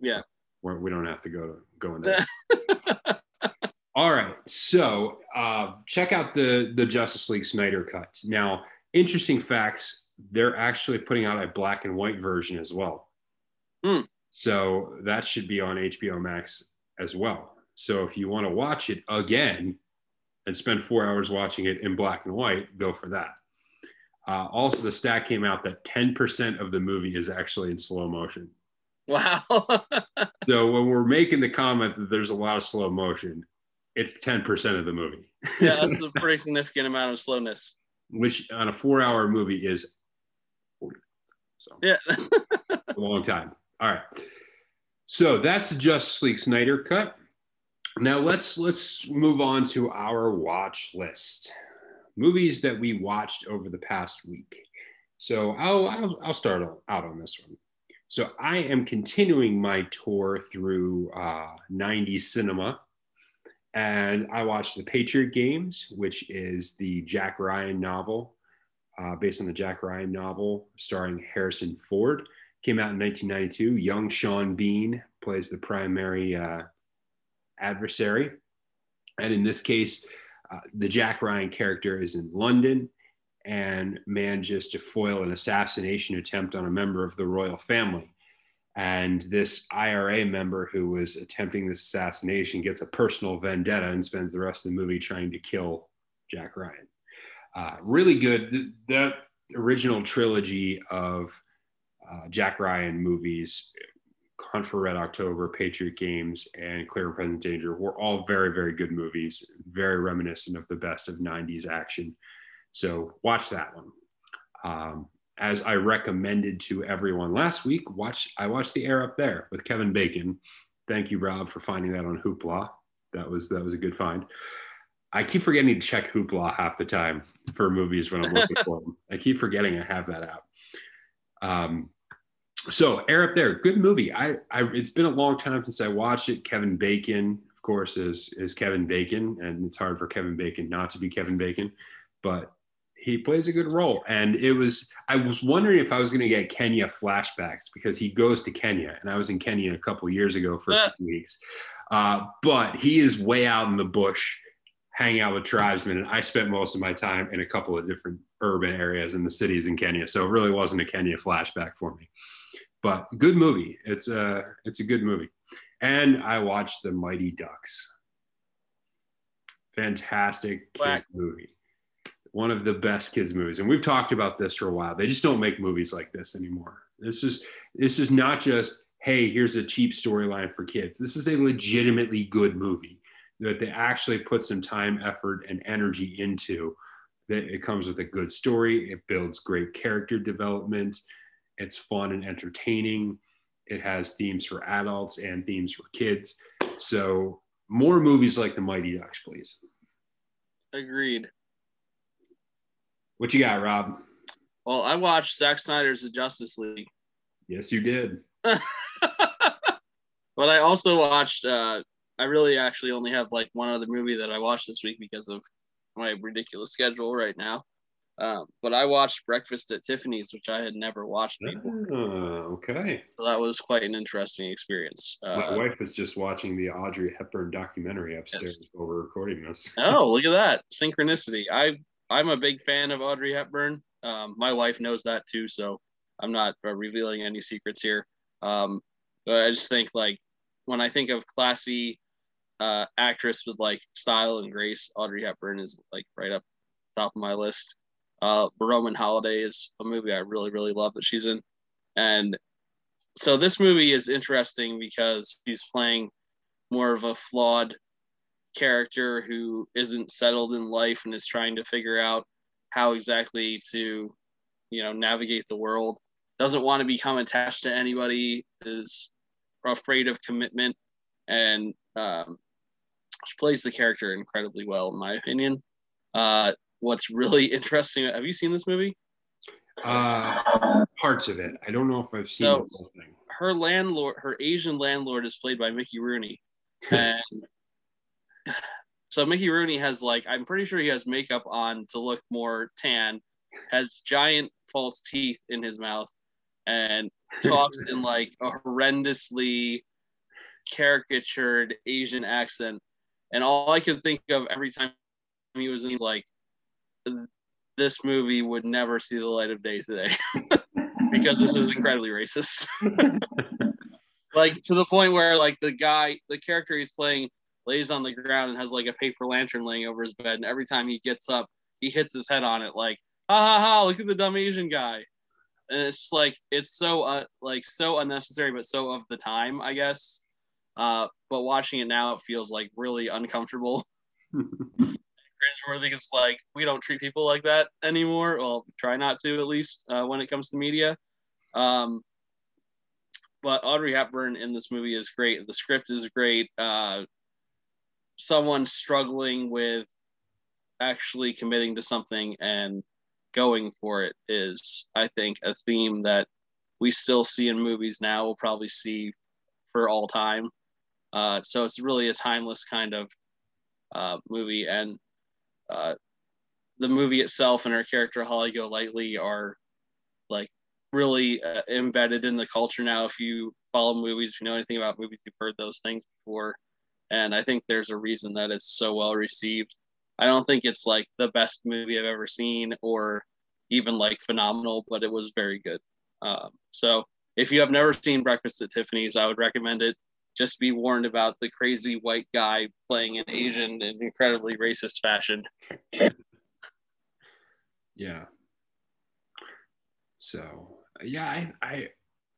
Yeah, We're, we do not have to go to go into. <laughs> All right, so uh, check out the the Justice League Snyder cut. Now, interesting facts: they're actually putting out a black and white version as well. Mm. So that should be on HBO Max as well. So if you want to watch it again and spend four hours watching it in black and white, go for that. Uh, also, the stat came out that 10% of the movie is actually in slow motion. Wow. <laughs> so when we're making the comment that there's a lot of slow motion, it's 10% of the movie. yeah, that's <laughs> a pretty significant amount of slowness. Which on a four hour movie is 40 So yeah. <laughs> a long time. All right. So that's the Justice League Snyder cut. Now let's let's move on to our watch list. Movies that we watched over the past week. So I'll I'll, I'll start out on this one. So I am continuing my tour through uh, 90s cinema, and I watched The Patriot Games, which is the Jack Ryan novel, uh, based on the Jack Ryan novel, starring Harrison Ford. Came out in 1992. Young Sean Bean plays the primary uh, adversary. And in this case, uh, the Jack Ryan character is in London and manages to foil an assassination attempt on a member of the royal family. And this IRA member who was attempting this assassination gets a personal vendetta and spends the rest of the movie trying to kill Jack Ryan. Uh, really good. The, the, original trilogy of uh, Jack Ryan movies, Hunt for Red October, Patriot Games, and Clear and Present Danger were all very, very good movies, very reminiscent of the best of 90s action. So watch that one. Um, as I recommended to everyone last week, watch I watched The Air Up There with Kevin Bacon. Thank you, Rob, for finding that on Hoopla. That was that was a good find. I keep forgetting to check Hoopla half the time for movies when I'm looking for <laughs> them. I keep forgetting I have that app. Um, so Air Up There, good movie. I, I it's been a long time since I watched it. Kevin Bacon, of course, is is Kevin Bacon, and it's hard for Kevin Bacon not to be Kevin Bacon, but he plays a good role. And it was I was wondering if I was going to get Kenya flashbacks because he goes to Kenya, and I was in Kenya a couple years ago for a few weeks. Uh, but he is way out in the bush hanging out with tribesmen. And I spent most of my time in a couple of different urban areas in the cities in Kenya. So it really wasn't a Kenya flashback for me. But good movie. It's a it's a good movie. And I watched The Mighty Ducks. Fantastic movie. One of the best kids movies. And we've talked about this for a while. They just don't make movies like this anymore. This is this is not just hey, here's a cheap storyline for kids. This is a legitimately good movie that they actually put some time, effort, and energy into. That it comes with a good story. It builds great character development. It's fun and entertaining. It has themes for adults and themes for kids. So more movies like The Mighty Ducks, please. Agreed. What you got, Rob? Well, I watched Zack Snyder's The Justice League. Yes, you did. <laughs> but I also watched uh, I really actually only have like one other movie that I watched this week because of my ridiculous schedule right now. Um, but I watched Breakfast at Tiffany's, which I had never watched before. Oh, okay. So that was quite an interesting experience. Uh, my wife is just watching the Audrey Hepburn documentary upstairs yes. while we're recording this. oh, <laughs> look at that synchronicity! I I'm a big fan of Audrey Hepburn. Um, my wife knows that too, so I'm not uh, revealing any secrets here. Um, but I just think like when I think of classy uh, actress with like style and grace. Audrey Hepburn is like right up top of my list. Uh, Roman Holiday is a movie I really really love that she's in, and so this movie is interesting because she's playing more of a flawed character who isn't settled in life and is trying to figure out how exactly to you know navigate the world doesn't want to become attached to anybody is afraid of commitment and um, she plays the character incredibly well, in my opinion. Uh, what's really <laughs> interesting, have you seen this movie? Uh, parts of it. I don't know if I've seen so, the whole thing. Her landlord, her Asian landlord, is played by Mickey Rooney, and so Mickey Rooney has like, I'm pretty sure he has makeup on to look more tan, has giant false teeth in his mouth, and <laughs> talks in like a horrendously caricatured Asian accent and all I could think of every time he was in like this movie would never see the light of day today <laughs> because this is incredibly racist. <laughs> like to the point where like the guy, the character he's playing lays on the ground and has like a paper lantern laying over his bed, and every time he gets up, he hits his head on it like, ha ha ha, look at the dumb Asian guy. And it's just like it's so uh, like so unnecessary, but so of the time, I guess. Uh, but watching it now, it feels like really uncomfortable. <laughs> Cringeworthy because like we don't treat people like that anymore. Well, try not to at least uh, when it comes to media. Um, but Audrey Hepburn in this movie is great. The script is great. Uh, someone struggling with actually committing to something and going for it is, I think, a theme that we still see in movies now. We'll probably see for all time. Uh, so it's really a timeless kind of uh, movie, and uh, the movie itself and her character Holly Golightly are like really uh, embedded in the culture now. If you follow movies, if you know anything about movies, you've heard those things before. And I think there's a reason that it's so well received. I don't think it's like the best movie I've ever seen or even like phenomenal, but it was very good. Um, so if you have never seen Breakfast at Tiffany's, I would recommend it. Just be warned about the crazy white guy playing an Asian in incredibly racist fashion. Yeah. So yeah, I, I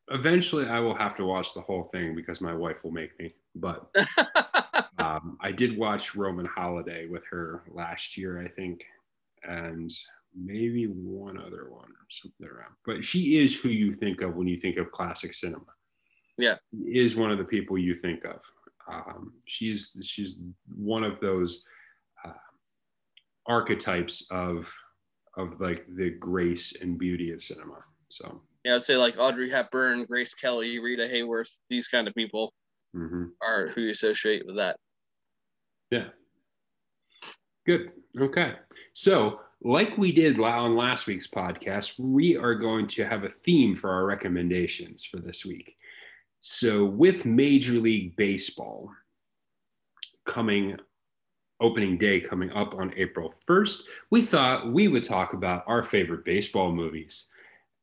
eventually I will have to watch the whole thing because my wife will make me. But <laughs> um, I did watch Roman Holiday with her last year, I think, and maybe one other one or something around. But she is who you think of when you think of classic cinema. Yeah, is one of the people you think of. Um, she's she's one of those uh, archetypes of of like the grace and beauty of cinema. So yeah, I'd say like Audrey Hepburn, Grace Kelly, Rita Hayworth, these kind of people mm-hmm. are who you associate with that. Yeah. Good. Okay. So, like we did on last week's podcast, we are going to have a theme for our recommendations for this week. So, with Major League Baseball coming opening day coming up on April 1st, we thought we would talk about our favorite baseball movies.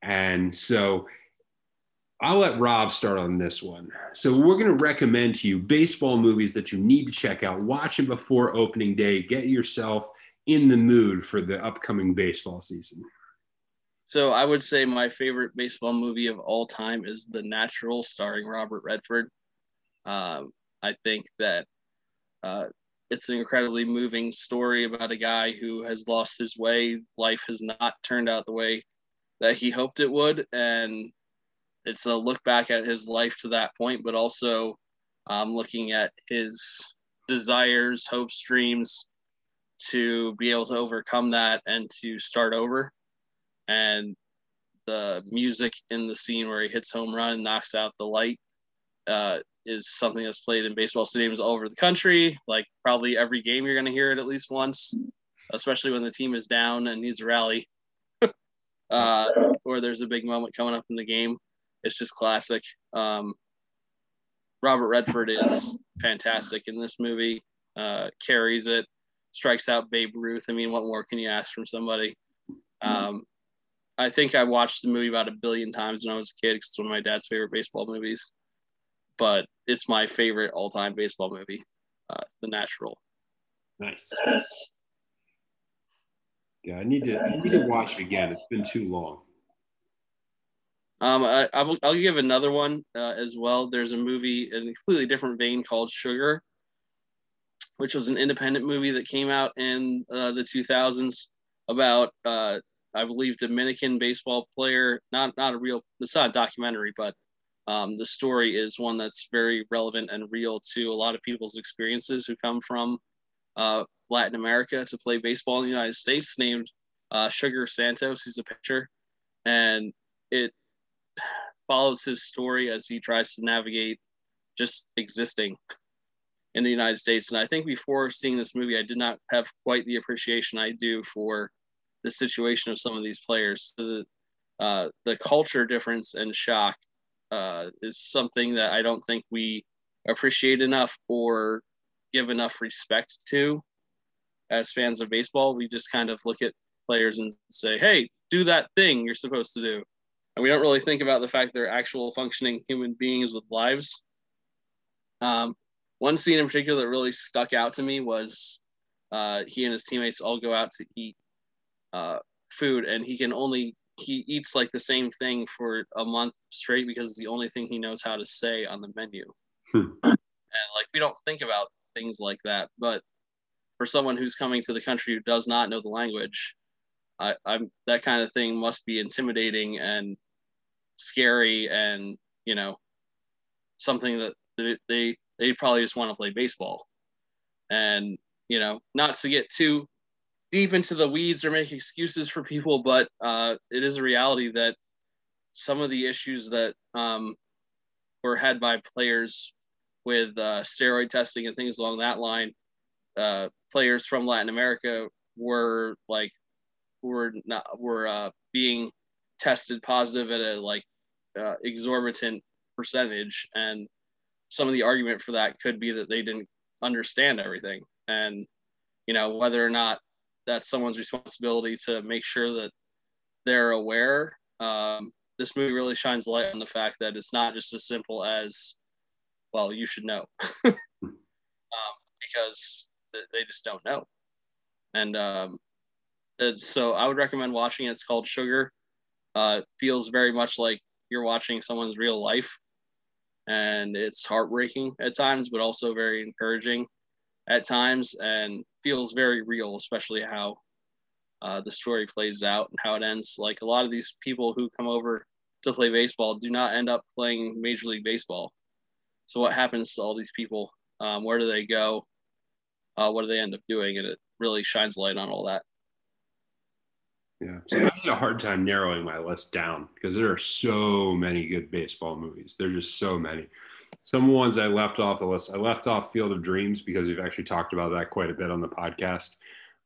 And so I'll let Rob start on this one. So we're going to recommend to you baseball movies that you need to check out. Watch them before opening day. Get yourself in the mood for the upcoming baseball season. So I would say my favorite baseball movie of all time is The Natural, starring Robert Redford. Um, I think that uh, it's an incredibly moving story about a guy who has lost his way. Life has not turned out the way that he hoped it would. And it's a look back at his life to that point, but also um, looking at his desires, hopes, dreams to be able to overcome that and to start over. And the music in the scene where he hits home run, and knocks out the light, uh, is something that's played in baseball stadiums all over the country. Like probably every game, you're going to hear it at least once, especially when the team is down and needs a rally, <laughs> uh, or there's a big moment coming up in the game. It's just classic. Um, Robert Redford is fantastic in this movie. Uh, carries it, strikes out Babe Ruth. I mean, what more can you ask from somebody? Um, I think I watched the movie about a billion times when I was a kid because it's one of my dad's favorite baseball movies but it's my favorite all-time baseball movie, uh, The Natural. Nice. Yeah, I need to I need to watch it again. It's been too long. Um, I, I will, I'll give another one uh, as well. There's a movie in a completely different vein called Sugar, which was an independent movie that came out in uh, the 2000s about, uh, I believe, Dominican baseball player. Not not a real. It's not a documentary, but um, the story is one that's very relevant and real to a lot of people's experiences who come from uh, Latin America to play baseball in the United States, named uh, Sugar Santos. He's a pitcher, and it follows his story as he tries to navigate just existing in the United States. And I think before seeing this movie, I did not have quite the appreciation I do for the situation of some of these players. So the, uh, the culture difference and shock uh, is something that I don't think we appreciate enough or give enough respect to as fans of baseball. We just kind of look at players and say, hey, do that thing you're supposed to do. And we don't really think about the fact they're actual functioning human beings with lives. Um, one scene in particular that really stuck out to me was uh, he and his teammates all go out to eat uh, food, and he can only he eats like the same thing for a month straight because it's the only thing he knows how to say on the menu. Hmm. And like we don't think about things like that, but for someone who's coming to the country who does not know the language, I, I'm that kind of thing must be intimidating and scary, and you know, something that they they, probably just want to play baseball, and you know, not to get too deep into the weeds or make excuses for people, but uh, it is a reality that some of the issues that um, were had by players with uh, steroid testing and things along that line, uh, players from Latin America were like were not were uh, being tested positive at a like uh, exorbitant percentage, and some of the argument for that could be that they didn't understand everything. And, you know, whether or not that's someone's responsibility to make sure that they're aware. Um, this movie really shines light on the fact that it's not just as simple as, well, you should know, <laughs> um, because they just don't know. And um, so I would recommend watching it. It's called Sugar. Uh, feels very much like you're watching someone's real life, and it's heartbreaking at times, but also very encouraging at times, and feels very real, especially how uh, the story plays out and how it ends. Like a lot of these people who come over to play baseball do not end up playing Major League Baseball. So what happens to all these people? Um, where do they go? Uh, what do they end up doing? And it really shines light on all that. Yeah. So I had a hard time narrowing my list down because there are so many good baseball movies. There are just so many. Some ones I left off the list. I left off Field of Dreams because we've actually talked about that quite a bit on the podcast.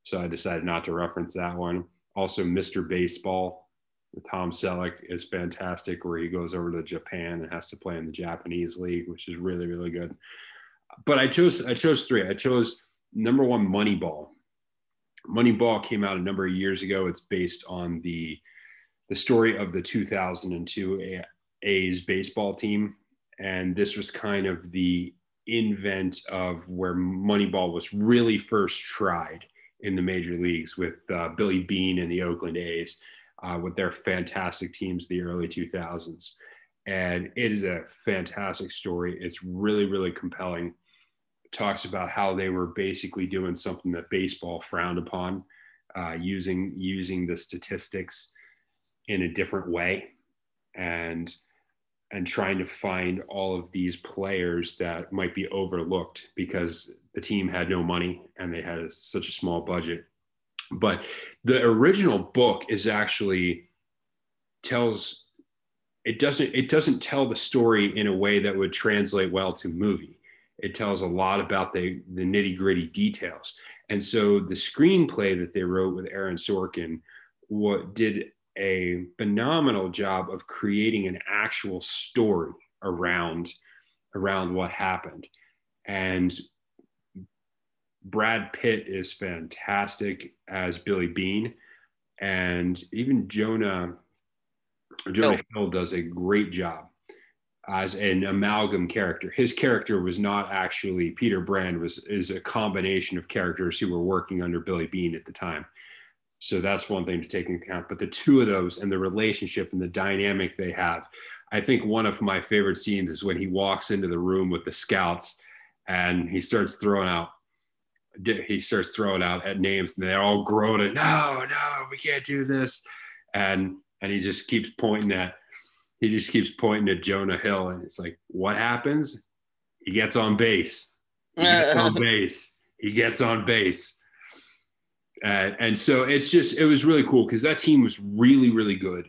So I decided not to reference that one. Also, Mr. Baseball with Tom Selleck is fantastic, where he goes over to Japan and has to play in the Japanese league, which is really, really good. But I chose I chose three. I chose number one, Moneyball. Moneyball came out a number of years ago. It's based on the the story of the 2002 A's baseball team, and this was kind of the invent of where Moneyball was really first tried in the major leagues with uh, Billy Beane and the Oakland A's uh, with their fantastic teams the early 2000s. And it is a fantastic story. It's really, really compelling. Talks about how they were basically doing something that baseball frowned upon, uh, using using the statistics in a different way, and and trying to find all of these players that might be overlooked because the team had no money and they had such a small budget. But the original book is actually tells it doesn't it doesn't tell the story in a way that would translate well to movie. It tells a lot about the the nitty gritty details. And so the screenplay that they wrote with Aaron Sorkin what did a phenomenal job of creating an actual story around around what happened and Brad Pitt is fantastic as Billy Beane, and even Jonah Jonah oh. Hill does a great job as an amalgam character. His character was not actually Peter Brand was is a combination of characters who were working under Billy Beane at the time. So that's one thing to take into account. But the two of those and the relationship and the dynamic they have, I think one of my favorite scenes is when he walks into the room with the scouts and he starts throwing out he starts throwing out at names and they're all groaning no no we can't do this and and he just keeps pointing at he just keeps pointing at jonah hill and it's like what happens? He gets on base. He gets on <laughs> base. He gets on base. And, and so it's just it was really cool because that team was really really good.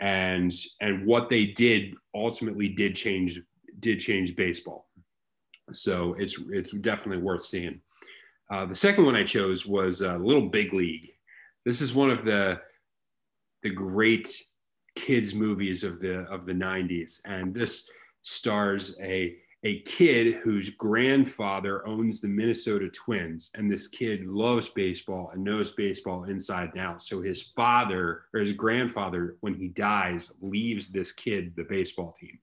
And and what they did ultimately did change did change baseball. So it's it's definitely worth seeing. Uh, the second one I chose was uh, Little Big League. This is one of the the great kids movies of the of the 90s, and this stars a a kid whose grandfather owns the Minnesota Twins, and this kid loves baseball and knows baseball inside and out. So his father or his grandfather, when he dies, leaves this kid the baseball team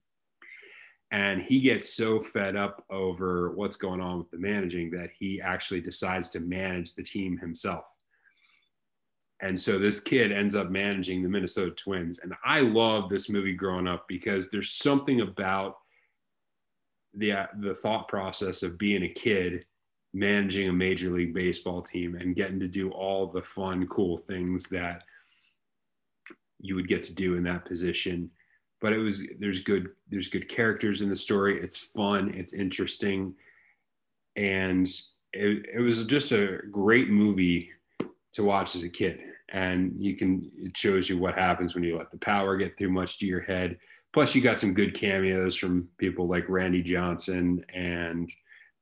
and he gets so fed up over what's going on with the managing that he actually decides to manage the team himself. And so this kid ends up managing the Minnesota Twins. And I love this movie growing up because there's something about the, uh, the thought process of being a kid managing a major league baseball team and getting to do all the fun, cool things that you would get to do in that position. But it was there's good there's good characters in the story. It's fun. It's interesting. And it, it was just a great movie to watch as a kid and you can it shows you what happens when you let the power get too much to your head plus you got some good cameos from people like randy johnson and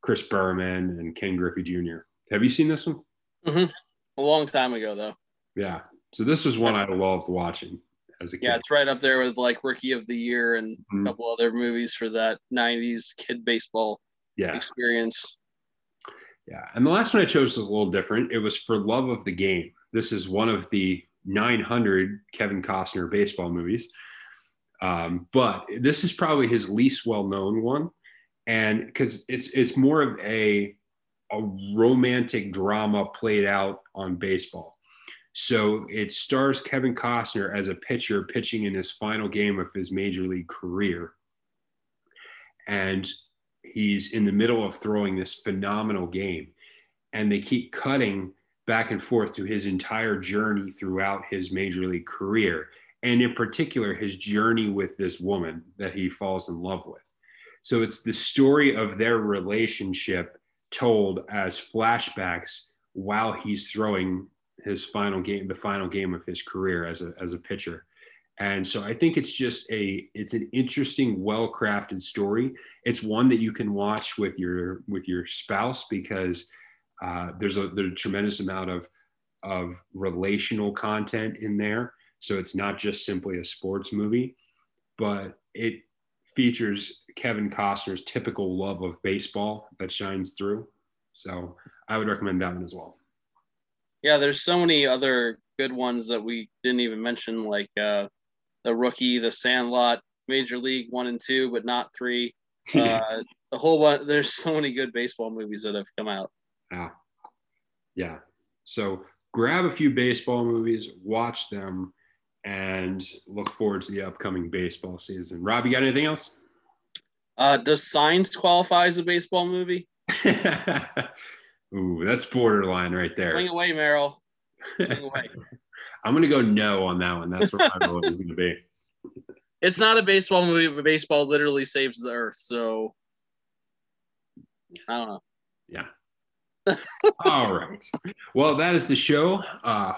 chris berman and ken griffey jr have you seen this one mm-hmm. a long time ago though yeah so this was one i loved watching as a kid. Yeah, it's right up there with like Rookie of the Year and mm-hmm. a couple other movies for that '90s kid baseball yeah. experience. Yeah. And the last one I chose was a little different. It was For Love of the Game. This is one of the 900 Kevin Costner baseball movies. Um, but this is probably his least well known one. And because it's it's more of a a romantic drama played out on baseball. So it stars Kevin Costner as a pitcher pitching in his final game of his major league career. And he's in the middle of throwing this phenomenal game. And they keep cutting back and forth to his entire journey throughout his major league career. And in particular, his journey with this woman that he falls in love with. So it's the story of their relationship told as flashbacks while he's throwing his final game, the final game of his career as a, as a pitcher. And so I think it's just a it's an interesting, well-crafted story. It's one that you can watch with your with your spouse because uh, there's a there's a tremendous amount of of relational content in there. So it's not just simply a sports movie, but it features Kevin Costner's typical love of baseball that shines through. So I would recommend that one as well. Yeah, there's so many other good ones that we didn't even mention, like uh, the rookie, the Sandlot, Major League one and two, but not three. <laughs> Uh, the whole one. There's so many good baseball movies that have come out. Yeah, yeah. So grab a few baseball movies, watch them, and look forward to the upcoming baseball season. Rob, you got anything else? Uh, does Signs qualify as a baseball movie? <laughs> <laughs> Ooh, that's borderline right there. Swing away, Merrill. Swing away. <laughs> I'm gonna go no on that one. That's what my vote is gonna be. It's not a baseball movie, but baseball literally saves the earth. So I don't know. Yeah. All right. Well, that is the show. Uh,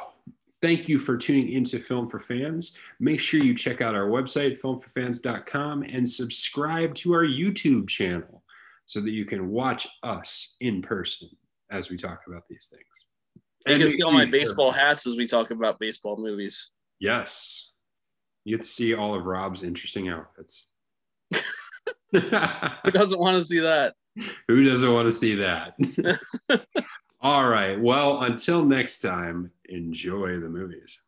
thank you for tuning into Film for Fans. Make sure you check out our website, filmforfans.com, and subscribe to our YouTube channel so that you can watch us in person as we talk about these things. You can see all my baseball hats as we talk about baseball movies. Yes. You get to see all of Rob's interesting outfits. <laughs> Who doesn't want to see that? <laughs> Who doesn't want to see that? <laughs> all right. Well, until next time, enjoy the movies.